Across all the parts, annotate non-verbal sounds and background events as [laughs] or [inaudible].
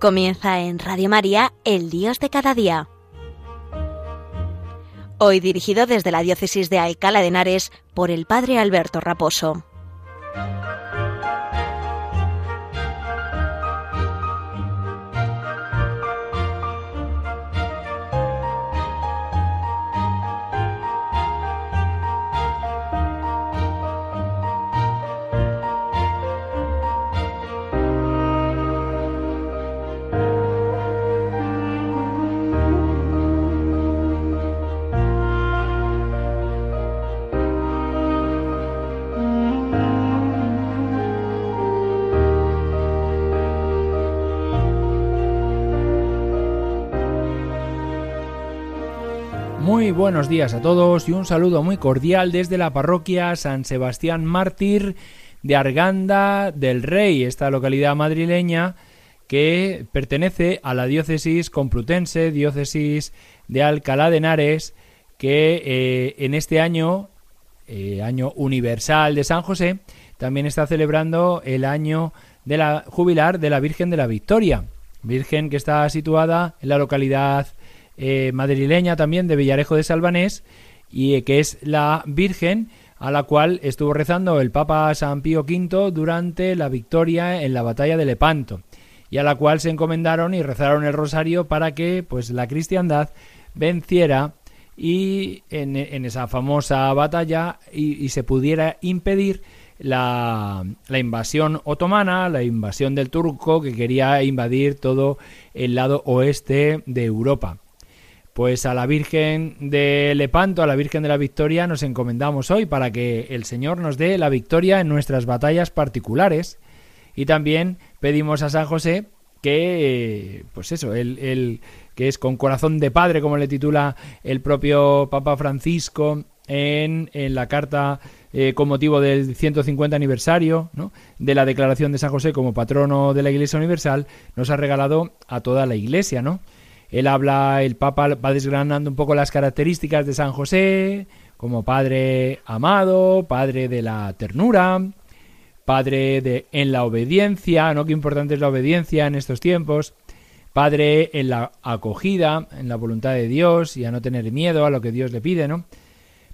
Comienza en Radio María, El Dios de cada día. Hoy dirigido desde la Diócesis de Alcalá de Henares por el Padre Alberto Raposo. Muy buenos días a todos y un saludo muy cordial desde la parroquia San Sebastián Mártir de Arganda del Rey, esta localidad madrileña que pertenece a la diócesis complutense, diócesis de Alcalá de Henares, que eh, en este año, eh, año universal de San José, también está celebrando el año de la jubilar de la Virgen de la Victoria, Virgen que está situada en la localidad eh, madrileña también de Villarejo de Salvanés y eh, que es la Virgen a la cual estuvo rezando el Papa San Pío V durante la victoria en la batalla de Lepanto y a la cual se encomendaron y rezaron el rosario para que pues la cristiandad venciera y en, esa famosa batalla y, se pudiera impedir la, la, invasión otomana, la invasión del turco que quería invadir todo el lado oeste de Europa. Pues a la Virgen de Lepanto, a la Virgen de la Victoria, nos encomendamos hoy para que el Señor nos dé la victoria en nuestras batallas particulares. Y también pedimos a San José que, pues eso, el, que es con corazón de padre, como le titula el propio Papa Francisco en, la carta eh, con motivo del 150 aniversario de la declaración de San José como patrono de la Iglesia Universal, nos ha regalado a toda la Iglesia, ¿no? Él habla, el Papa va desgranando un poco las características de San José, como padre amado, padre de la ternura, padre de en la obediencia, ¿no? Qué importante es la obediencia en estos tiempos. Padre en la acogida, en la voluntad de Dios y a no tener miedo a lo que Dios le pide, ¿no?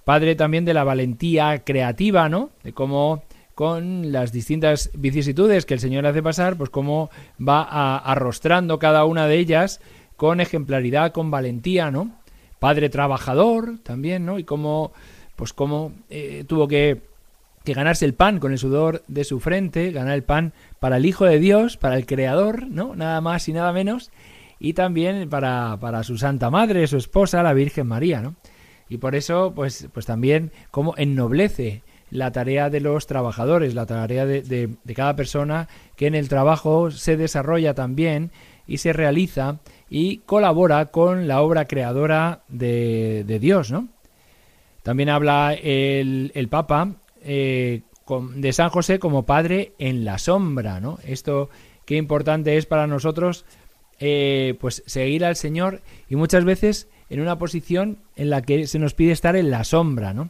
Padre también de la valentía creativa, ¿no? De cómo con las distintas vicisitudes que el Señor hace pasar, pues cómo va arrostrando cada una de ellas con ejemplaridad, con valentía, ¿no? Padre trabajador también, ¿no? Y cómo, pues cómo eh, tuvo que, ganarse el pan con el sudor de su frente, ganar el pan para el Hijo de Dios, para el Creador, ¿no? Nada más y nada menos. Y también para, para su Santa Madre, su esposa, la Virgen María, ¿no? Y por eso, pues, pues también cómo ennoblece la tarea de los trabajadores, la tarea de, cada persona que en el trabajo se desarrolla también y se realiza y colabora con la obra creadora de, Dios, ¿no? También habla el, el Papa eh, de San José como padre en la sombra, ¿no? Esto qué importante es para nosotros, eh, pues seguir al Señor y muchas veces en una posición en la que se nos pide estar en la sombra, ¿no?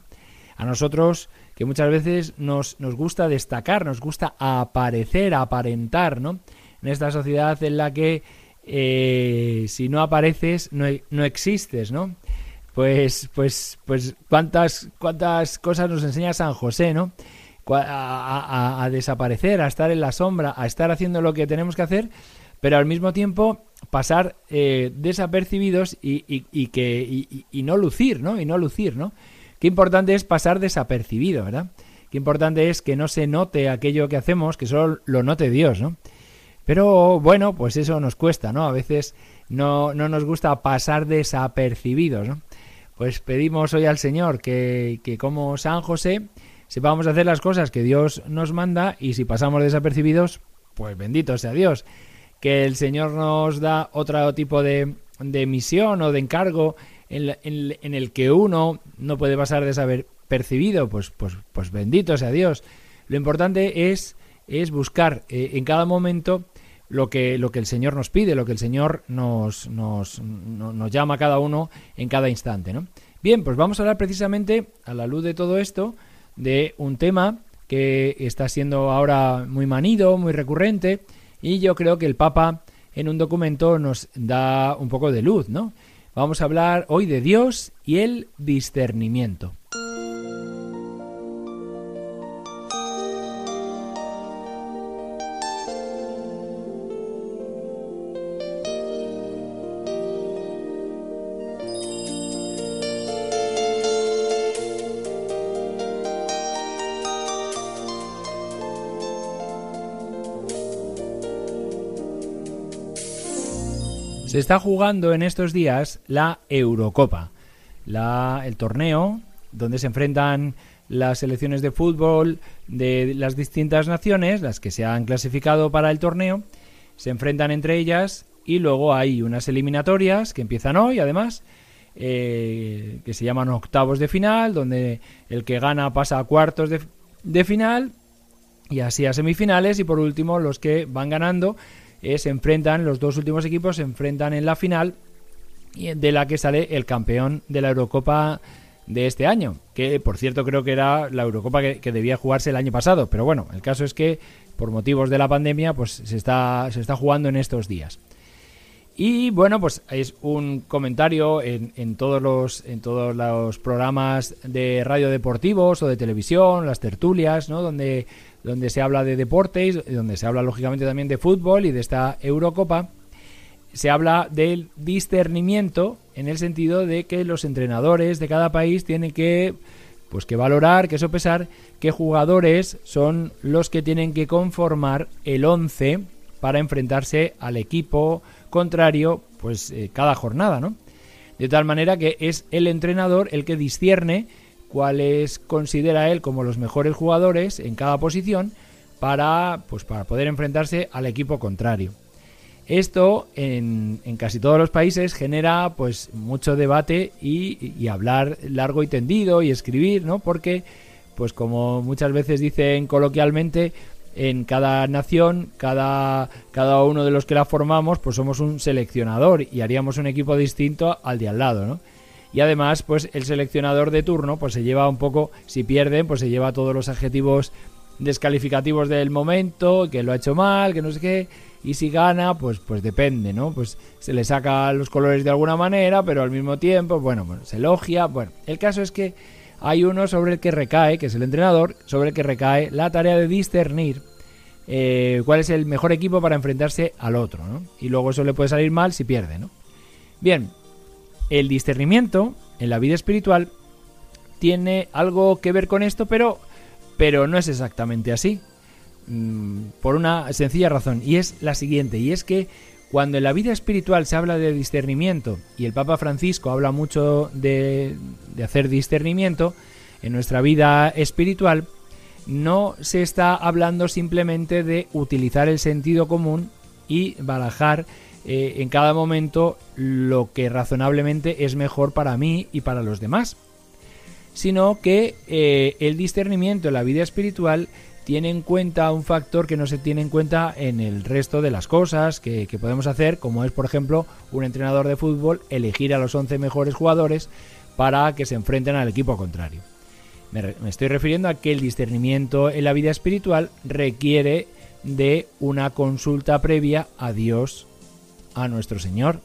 A nosotros que muchas veces nos, nos gusta destacar, nos gusta aparecer, aparentar, ¿no? En esta sociedad en la que eh, si no apareces, no, no existes, ¿no? Pues, pues, pues, cuántas, cuántas cosas nos enseña San José, ¿no? A, desaparecer, a estar en la sombra, a estar haciendo lo que tenemos que hacer, pero al mismo tiempo pasar eh, desapercibidos y, y, que, y, no lucir, ¿no? Y no lucir, ¿no? Qué importante es pasar desapercibido, ¿verdad? Qué importante es que no se note aquello que hacemos, que solo lo note Dios, ¿no? Pero bueno, pues eso nos cuesta, ¿no? A veces no, no nos gusta pasar desapercibidos, ¿no? Pues pedimos hoy al Señor que, que como San José sepamos hacer las cosas que Dios nos manda y si pasamos desapercibidos, pues bendito sea Dios. Que el Señor nos da otro tipo de, de misión o de encargo en, en, el que uno no puede pasar desapercibido, pues, pues, pues bendito sea Dios. Lo importante es, es buscar eh, en cada momento lo que, lo que el Señor nos pide, lo que el Señor nos, nos, nos llama a cada uno en cada instante. ¿no? Bien, pues vamos a hablar precisamente, a la luz de todo esto, de un tema que está siendo ahora muy manido, muy recurrente, y yo creo que el Papa en un documento nos da un poco de luz, ¿no? Vamos a hablar hoy de Dios y el discernimiento. Se está jugando en estos días la Eurocopa, el torneo donde se enfrentan las selecciones de fútbol de las distintas naciones, las que se han clasificado para el torneo, se enfrentan entre ellas y luego hay unas eliminatorias que empiezan hoy, además, eh, que se llaman octavos de final, donde el que gana pasa a cuartos de, de final y así a semifinales. Y por último los que van ganando se enfrentan, los dos últimos equipos se enfrentan en la final de la que sale el campeón de la Eurocopa de este año, que por cierto creo que era la Eurocopa que, debía jugarse el año pasado, pero bueno, el caso es que por motivos de la pandemia pues se está, se está jugando en estos días. Y bueno, pues es un comentario en, en, todos los, en todos los programas de radio deportivos o de televisión, las tertulias, ¿no? Donde donde se habla de deportes, donde se habla lógicamente también de fútbol y de esta Eurocopa, se habla del discernimiento en el sentido de que los entrenadores de cada país tienen que pues que valorar, que sopesar qué jugadores son los que tienen que conformar el 11 para enfrentarse al equipo contrario pues eh, cada jornada, ¿no? De tal manera que es el entrenador el que discierne cuáles considera él como los mejores jugadores en cada posición para, pues, para poder enfrentarse al equipo contrario. Esto en, casi todos los países genera pues mucho debate y, hablar largo y tendido y escribir, ¿no? Porque, pues como muchas veces dicen coloquialmente, en cada nación, cada, cada uno de los que la formamos, pues somos un seleccionador y haríamos un equipo distinto al de al lado, ¿no? Y además pues el seleccionador de turno pues se lleva un poco, si pierden pues se lleva todos los adjetivos descalificativos del momento, que lo ha hecho mal, que no sé qué, y si gana, pues, pues depende, ¿no? Pues se le saca los colores de alguna manera, pero al mismo tiempo, bueno, se elogia. Bueno, el caso es que hay uno sobre el que recae, que es el entrenador, sobre el que recae la tarea de discernir eh, cuál es el mejor equipo para enfrentarse al otro, ¿no? Y luego eso le puede salir mal si pierde, ¿no? Bien, el discernimiento en la vida espiritual tiene algo que ver con esto, pero, pero no es exactamente así. Mm, por una sencilla razón, y es la siguiente, y es que cuando en la vida espiritual se habla de discernimiento, y el Papa Francisco habla mucho de, de hacer discernimiento, en nuestra vida espiritual, no se está hablando simplemente de utilizar el sentido común y barajar eh, en cada momento lo que razonablemente es mejor para mí y para los demás, sino que eh, el discernimiento en la vida espiritual tiene en cuenta un factor que no se tiene en cuenta en el resto de las cosas que, podemos hacer, como es, por ejemplo, un entrenador de fútbol elegir a los 11 mejores jugadores para que se enfrenten al equipo contrario. Me, me estoy refiriendo a que el discernimiento en la vida espiritual requiere de una consulta previa a Dios a nuestro Señor,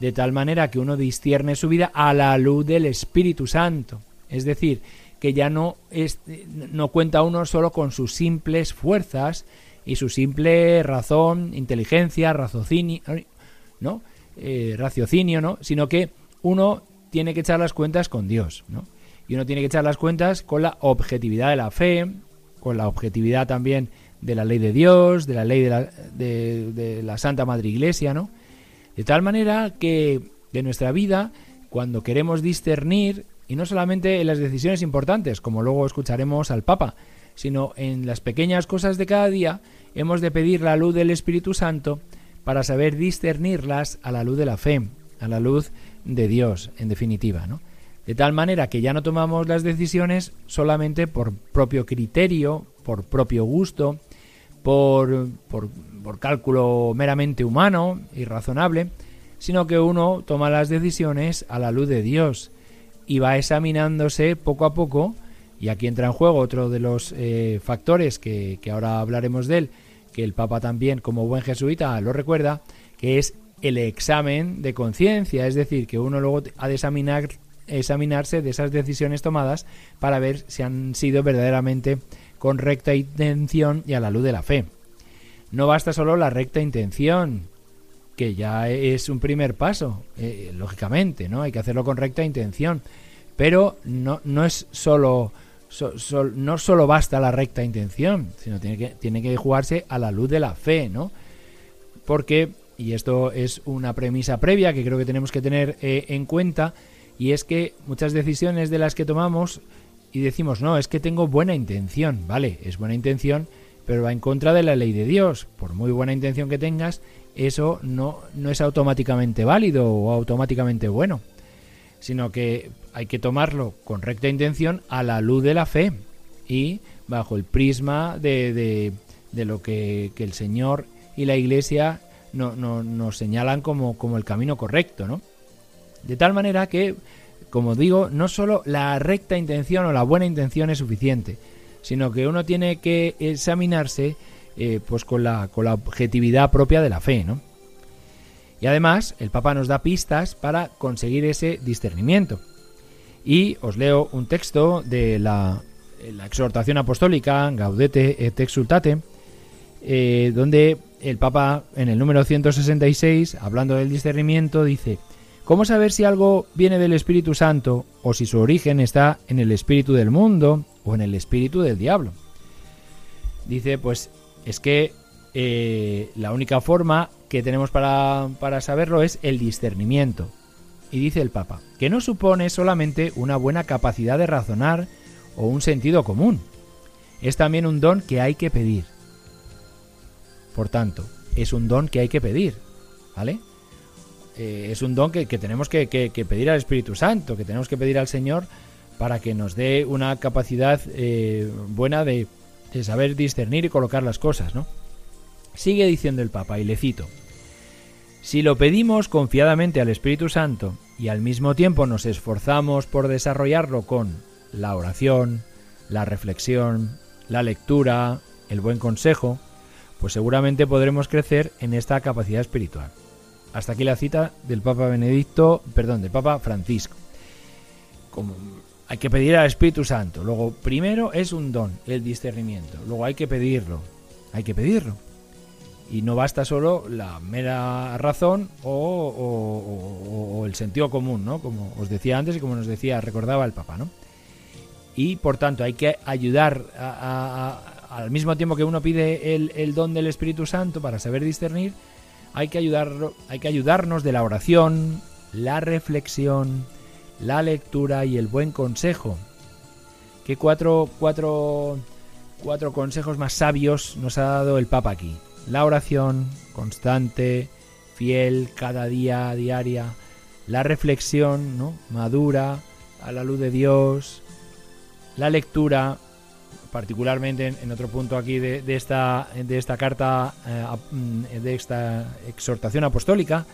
de tal manera que uno discierne su vida a la luz del Espíritu Santo. Es decir, que ya no, es, no cuenta uno solo con sus simples fuerzas y su simple razón, inteligencia, raciocinio, ¿no? Eh, raciocinio, ¿no? Sino que uno tiene que echar las cuentas con Dios, ¿no? Y uno tiene que echar las cuentas con la objetividad de la fe, con la objetividad también de la ley de Dios, de la ley de la, de, la Santa Madre Iglesia, ¿no? De tal manera que de nuestra vida, cuando queremos discernir, y no solamente en las decisiones importantes, como luego escucharemos al Papa, sino en las pequeñas cosas de cada día, hemos de pedir la luz del Espíritu Santo para saber discernirlas a la luz de la fe, a la luz de Dios, en definitiva, ¿no? De tal manera que ya no tomamos las decisiones solamente por propio criterio, por propio gusto, por, por, cálculo meramente humano y razonable, sino que uno toma las decisiones a la luz de Dios y va examinándose poco a poco, y aquí entra en juego otro de los eh, factores que, ahora hablaremos de él, que el Papa también, como buen jesuita, lo recuerda, que es el examen de conciencia, es decir, que uno luego ha de examinar, examinarse de esas decisiones tomadas para ver si han sido verdaderamente con recta intención y a la luz de la fe. No basta solo la recta intención, que ya es un primer paso, eh, lógicamente, ¿no? Hay que hacerlo con recta intención, pero no, no es solo no solo basta la recta intención, sino tiene que, tiene que jugarse a la luz de la fe, ¿no? Porque, y esto es una premisa previa que creo que tenemos que tener eh, en cuenta, y es que muchas decisiones de las que tomamos y decimos, no, es que tengo buena intención, vale, es buena intención, pero va en contra de la ley de Dios. Por muy buena intención que tengas, eso no, no es automáticamente válido o automáticamente bueno, sino que hay que tomarlo con recta intención a la luz de la fe y bajo el prisma de, de, lo que, el Señor y la Iglesia no, nos señalan como, como el camino correcto, ¿no? De tal manera que, como digo, no solo la recta intención o la buena intención es suficiente, sino que uno tiene que examinarse eh, pues con la, con la objetividad propia de la fe, ¿no? Y además, el Papa nos da pistas para conseguir ese discernimiento. Y os leo un texto de la, exhortación apostólica Gaudete et Exultate, eh, donde el Papa en el número 166, hablando del discernimiento, dice, ¿cómo saber si algo viene del Espíritu Santo o si su origen está en el Espíritu del mundo o en el Espíritu del diablo? Dice, pues es que eh, la única forma que tenemos para, para saberlo es el discernimiento. Y dice el Papa, que no supone solamente una buena capacidad de razonar o un sentido común, es también un don que hay que pedir. Por tanto, es un don que hay que pedir, ¿vale? Eh, es un don que, tenemos que, pedir al Espíritu Santo, que tenemos que pedir al Señor para que nos dé una capacidad eh, buena de, de saber discernir y colocar las cosas, ¿no? Sigue diciendo el Papa, y le cito, si lo pedimos confiadamente al Espíritu Santo y al mismo tiempo nos esforzamos por desarrollarlo con la oración, la reflexión, la lectura, el buen consejo, pues seguramente podremos crecer en esta capacidad espiritual. Hasta aquí la cita del Papa Benedicto, perdón, del Papa Francisco. Como hay que pedir al Espíritu Santo. Luego, primero es un don, el discernimiento. Luego hay que pedirlo. Hay que pedirlo y no basta solo la mera razón o, el sentido común, ¿no? Como os decía antes y como nos decía, recordaba el Papa, ¿no? Y por tanto hay que ayudar al mismo tiempo que uno pide el, don del Espíritu Santo para saber discernir, hay que, ayudarlo, hay que ayudarnos de la oración, la reflexión, la lectura y el buen consejo. ¿Qué cuatro, cuatro, cuatro consejos más sabios nos ha dado el Papa aquí? la oración constante, fiel, cada día, diaria, la reflexión ¿no? madura a la luz de Dios, la lectura, particularmente en, otro punto aquí de, esta, de esta carta, eh, mm, de esta exhortación apostólica,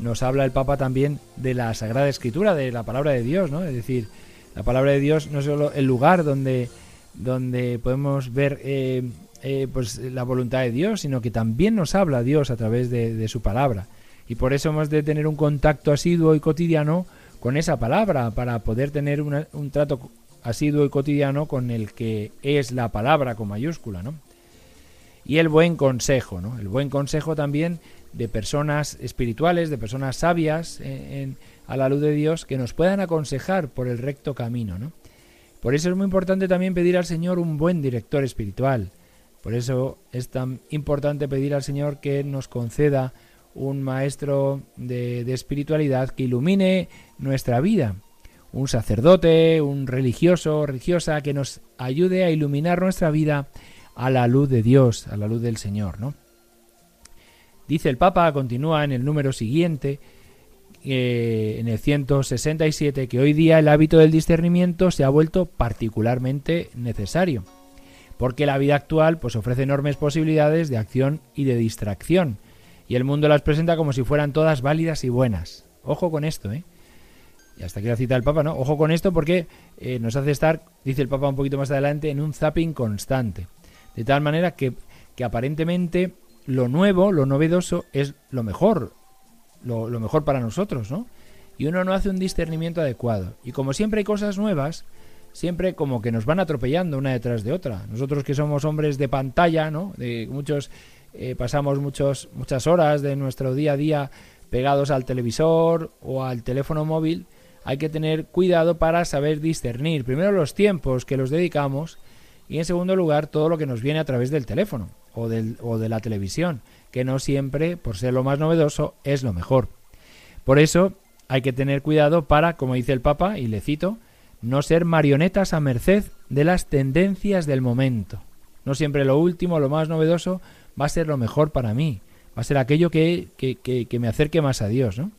nos habla el Papa también de la Sagrada Escritura, de la palabra de Dios, ¿no? Es decir, la palabra de Dios no es solo el lugar donde, donde podemos ver eh, eh, pues la voluntad de Dios, sino que también nos habla Dios a través de, su palabra. Y por eso hemos de tener un contacto asiduo y cotidiano con esa palabra, para poder tener un trato asiduo y cotidiano con el que es la palabra con mayúscula, ¿no? Y el buen consejo, ¿no? El buen consejo también de personas espirituales, de personas sabias eh, a la luz de Dios, que nos puedan aconsejar por el recto camino, ¿no? Por eso es muy importante también pedir al Señor un buen director espiritual, por eso es tan importante pedir al Señor que nos conceda un maestro de, espiritualidad que ilumine nuestra vida, un sacerdote, un religioso, religiosa que nos ayude a iluminar nuestra vida a la luz de Dios, a la luz del Señor, ¿no? Dice el Papa, continúa en el número siguiente, eh, en el 167, que hoy día el hábito del discernimiento se ha vuelto particularmente necesario porque la vida actual pues ofrece enormes posibilidades de acción y de distracción, y el mundo las presenta como si fueran todas válidas y buenas. Ojo con esto, ¿eh? Y hasta aquí la cita del Papa, ¿no? Ojo con esto porque eh, nos hace estar, dice el Papa un poquito más adelante, en un zapping constante. De tal manera que, que aparentemente lo nuevo, lo novedoso es lo mejor, lo, mejor para nosotros, ¿no? Y uno no hace un discernimiento adecuado. Y como siempre hay cosas nuevas, siempre como que nos van atropellando una detrás de otra. Nosotros que somos hombres de pantalla, ¿no? De muchos eh, pasamos muchos, muchas horas de nuestro día a día pegados al televisor o al teléfono móvil, hay que tener cuidado para saber discernir primero los tiempos que los dedicamos y en segundo lugar todo lo que nos viene a través del teléfono o, del, o de la televisión, que no siempre, por ser lo más novedoso, es lo mejor. Por eso hay que tener cuidado para, como dice el Papa, y le cito, no ser marionetas a merced de las tendencias del momento. No siempre lo último, lo más novedoso, va a ser lo mejor para mí. Va a ser aquello que, que, que, me acerque más a Dios, ¿no?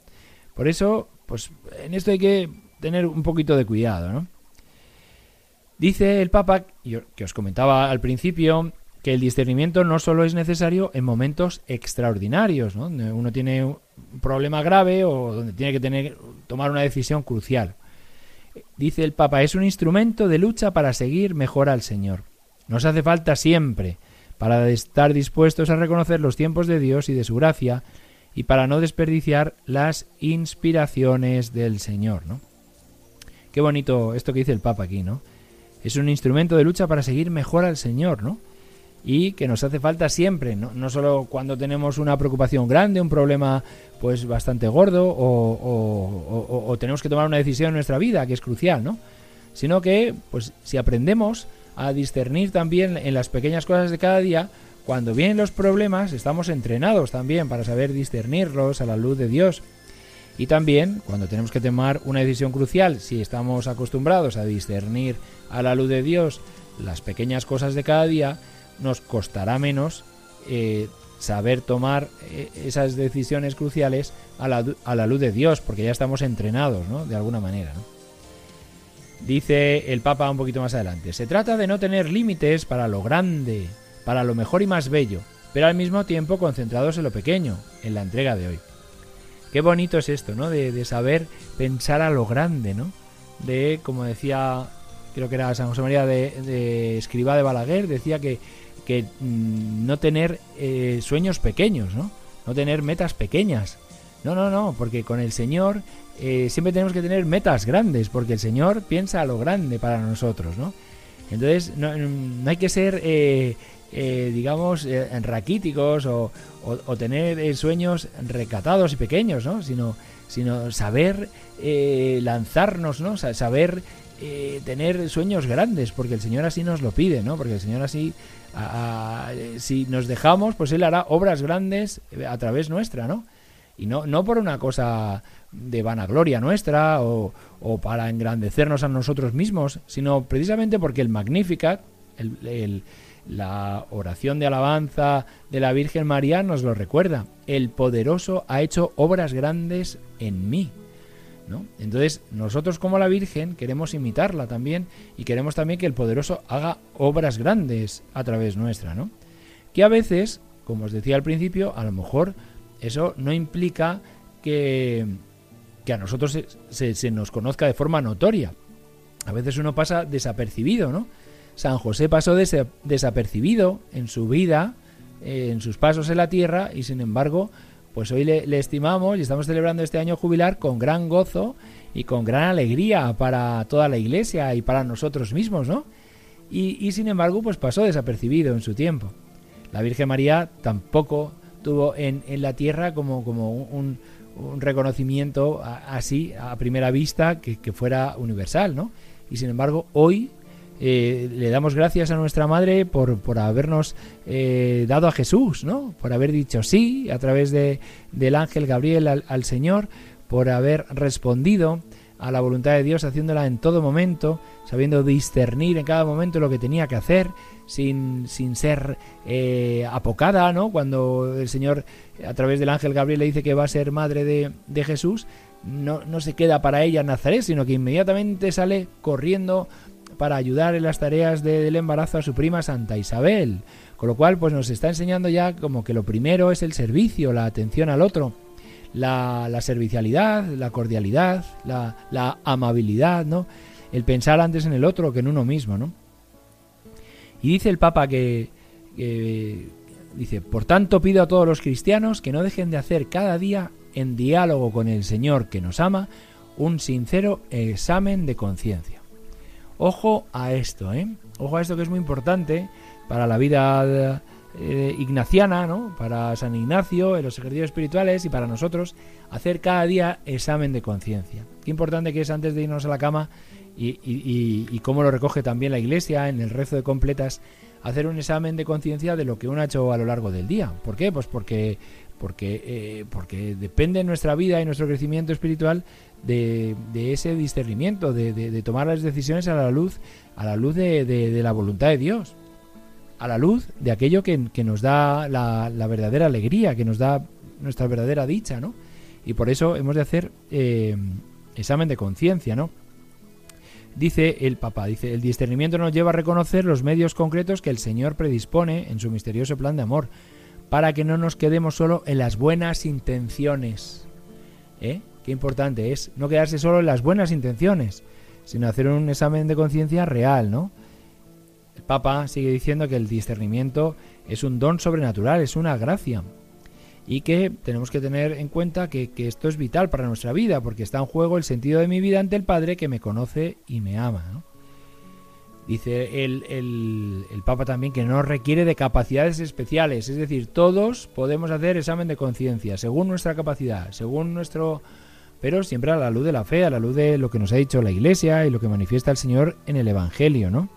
Por eso, pues en esto hay que tener un poquito de cuidado, ¿no? Dice el Papa, que os comentaba al principio, que el discernimiento no solo es necesario en momentos extraordinarios, ¿no? Donde uno tiene un problema grave o donde tiene que tener, tomar una decisión crucial. Dice el Papa, es un instrumento de lucha para seguir mejor al Señor. Nos hace falta siempre para estar dispuestos a reconocer los tiempos de Dios y de su gracia y para no desperdiciar las inspiraciones del Señor, ¿no? Qué bonito esto que dice el Papa aquí, ¿no? Es un instrumento de lucha para seguir mejor al Señor, ¿no? Y que nos hace falta siempre, no, no solo cuando tenemos una preocupación grande, un problema pues bastante gordo o, o tenemos que tomar una decisión en nuestra vida que es crucial, ¿no? Sino que, pues si aprendemos a discernir también en las pequeñas cosas de cada día, cuando vienen los problemas estamos entrenados también para saber discernirlos a la luz de Dios. Y también cuando tenemos que tomar una decisión crucial, si estamos acostumbrados a discernir a la luz de Dios las pequeñas cosas de cada día, nos costará menos eh, saber tomar eh, esas decisiones cruciales a la, a la, luz de Dios, porque ya estamos entrenados, ¿no? De alguna manera, ¿no? Dice el Papa un poquito más adelante, se trata de no tener límites para lo grande, para lo mejor y más bello, pero al mismo tiempo concentrados en lo pequeño, en la entrega de hoy. Qué bonito es esto, ¿no? De, saber pensar a lo grande, ¿no? De, como decía, creo que era San José María de, de de Balaguer, decía que, que mm, no tener eh, sueños pequeños, ¿no? No tener metas pequeñas. No, no, no, porque con el Señor eh, siempre tenemos que tener metas grandes, porque el Señor piensa a lo grande para nosotros, ¿no? Entonces no, hay que ser, eh, eh, digamos, raquíticos o, tener sueños recatados y pequeños, ¿no? Sino, sino saber lanzarnos, ¿no? Saber tener sueños grandes, porque el Señor así nos lo pide, ¿no? Porque el Señor así, si nos dejamos, pues Él hará obras grandes a través nuestra, ¿no? Y no, no por una cosa de vanagloria nuestra o, o, para engrandecernos a nosotros mismos, sino precisamente porque el Magnificat, el, la oración de alabanza de la Virgen María nos lo recuerda. El poderoso ha hecho obras grandes en mí. ¿no? Entonces, nosotros como la Virgen queremos imitarla también y queremos también que el poderoso haga obras grandes a través nuestra, ¿no? Que a veces, como os decía al principio, a lo mejor eso no implica que, que a nosotros se, se, nos conozca de forma notoria. A veces uno pasa desapercibido, ¿no? San José pasó desapercibido en su vida, eh, en sus pasos en la tierra, y sin embargo, pues hoy le, estimamos y estamos celebrando este año jubilar con gran gozo y con gran alegría para toda la iglesia y para nosotros mismos, ¿no? Y, sin embargo, pues pasó desapercibido en su tiempo. La Virgen María tampoco tuvo en, la tierra como, un, reconocimiento así a primera vista que, fuera universal, ¿no? Y sin embargo, hoy eh, le damos gracias a nuestra madre por, por habernos eh, dado a Jesús, ¿no? Por haber dicho sí a través de, del ángel Gabriel al, Señor, por haber respondido a la voluntad de Dios haciéndola en todo momento, sabiendo discernir en cada momento lo que tenía que hacer, sin, sin ser eh, apocada, ¿no? Cuando el Señor a través del ángel Gabriel le dice que va a ser madre de, de Jesús, no, no se queda para ella Nazaret, sino que inmediatamente sale corriendo para ayudar en las tareas de, del embarazo a su prima Santa Isabel. Con lo cual, pues nos está enseñando ya como que lo primero es el servicio, la atención al otro, la, servicialidad, la cordialidad, la, la amabilidad, ¿no? El pensar antes en el otro que en uno mismo, ¿no? Y dice el Papa que, Dice, por tanto pido a todos los cristianos que no dejen de hacer cada día, en diálogo con el Señor que nos ama, un sincero examen de conciencia. Ojo a esto, ¿eh? Ojo a esto que es muy importante para la vida eh, ignaciana, ¿no? Para San Ignacio, en los ejercicios espirituales y para nosotros, hacer cada día examen de conciencia. Qué importante que es antes de irnos a la cama y, cómo lo recoge también la Iglesia en el rezo de completas, hacer un examen de conciencia de lo que uno ha hecho a lo largo del día. ¿Por qué? Pues porque porque, eh, porque depende nuestra vida y nuestro crecimiento espiritual de, ese discernimiento, de, tomar las decisiones a la luz, a la luz de, la voluntad de Dios, a la luz de aquello que, nos da la, verdadera alegría, que nos da nuestra verdadera dicha, ¿no? Y por eso hemos de hacer eh, examen de conciencia, ¿no? Dice el Papa, dice, el discernimiento nos lleva a reconocer los medios concretos que el Señor predispone en su misterioso plan de amor para que no nos quedemos solo en las buenas intenciones. ¿Eh? Qué importante es no quedarse solo en las buenas intenciones, sino hacer un examen de conciencia real, ¿no? El Papa sigue diciendo que el discernimiento es un don sobrenatural, es una gracia. Y que tenemos que tener en cuenta que, que esto es vital para nuestra vida, porque está en juego el sentido de mi vida ante el Padre que me conoce y me ama. ¿no? Dice el, el, Papa también que no requiere de capacidades especiales, es decir, todos podemos hacer examen de conciencia, según nuestra capacidad, según nuestro... pero siempre a la luz de la fe, a la luz de lo que nos ha dicho la Iglesia y lo que manifiesta el Señor en el Evangelio, ¿no?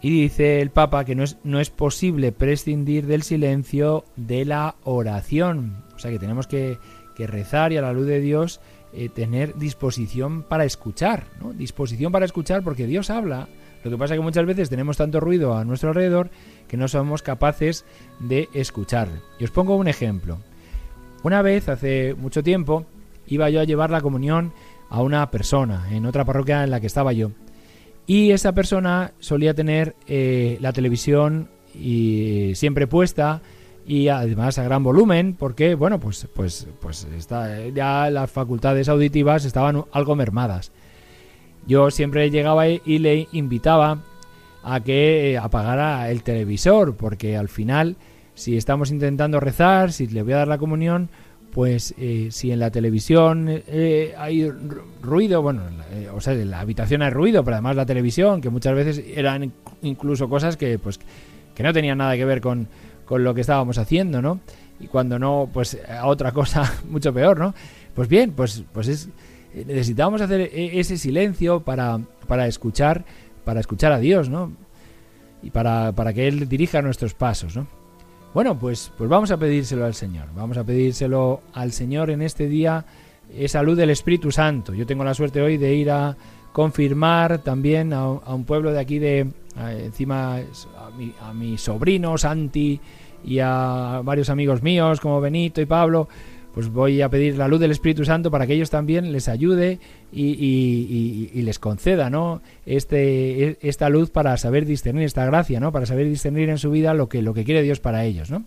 Y dice el Papa que no es, no es posible prescindir del silencio de la oración, o sea que tenemos que, que rezar y a la luz de Dios eh, tener disposición para escuchar, ¿no? Disposición para escuchar porque Dios habla. Lo que pasa es que muchas veces tenemos tanto ruido a nuestro alrededor que no somos capaces de escuchar. Y os pongo un ejemplo. Una vez, hace mucho tiempo, iba yo a llevar la comunión a una persona en otra parroquia en la que estaba yo. Y esa persona solía tener eh, la televisión y siempre puesta y además a gran volumen porque bueno pues pues pues ya las facultades auditivas estaban algo mermadas yo siempre llegaba y le invitaba a que eh, apagara el televisor porque al final si estamos intentando rezar si le voy a dar la comunión pues eh, si en la televisión eh, hay ruido, bueno, o sea, en la habitación hay ruido, pero además la televisión, que muchas veces eran incluso cosas que pues que no tenían nada que ver con, con lo que estábamos haciendo, ¿no? Y cuando no, pues a otra cosa [laughs] mucho peor, ¿no? Pues bien, pues, pues es, necesitamos hacer ese silencio para, para escuchar, para escuchar a Dios, ¿no? Y para, para que Él dirija nuestros pasos, ¿no? Bueno, pues, pues vamos a pedírselo al Señor. Vamos a pedírselo al Señor en este día esa luz del Espíritu Santo. Yo tengo la suerte hoy de ir a confirmar también a, a un pueblo de aquí de, encima a mi, a mi sobrino Santi y a varios amigos míos como Benito y Pablo, pues voy a pedir la luz del Espíritu Santo para que ellos también les ayude y, les conceda ¿no? este, esta luz para saber discernir, esta gracia, ¿no? para saber discernir en su vida lo que, lo que quiere Dios para ellos. ¿no?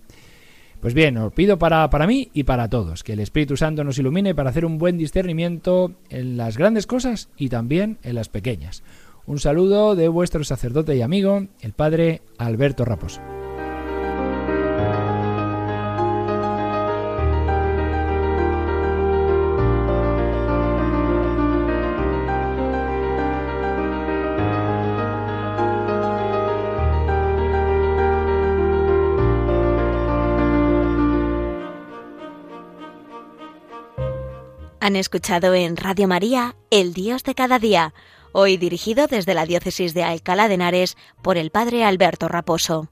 Pues bien, os pido para, para mí y para todos, que el Espíritu Santo nos ilumine para hacer un buen discernimiento en las grandes cosas y también en las pequeñas. Un saludo de vuestro sacerdote y amigo, el Padre Alberto Raposo. Han escuchado en Radio María El Dios de cada día, hoy dirigido desde la Diócesis de Alcalá de Henares por el Padre Alberto Raposo.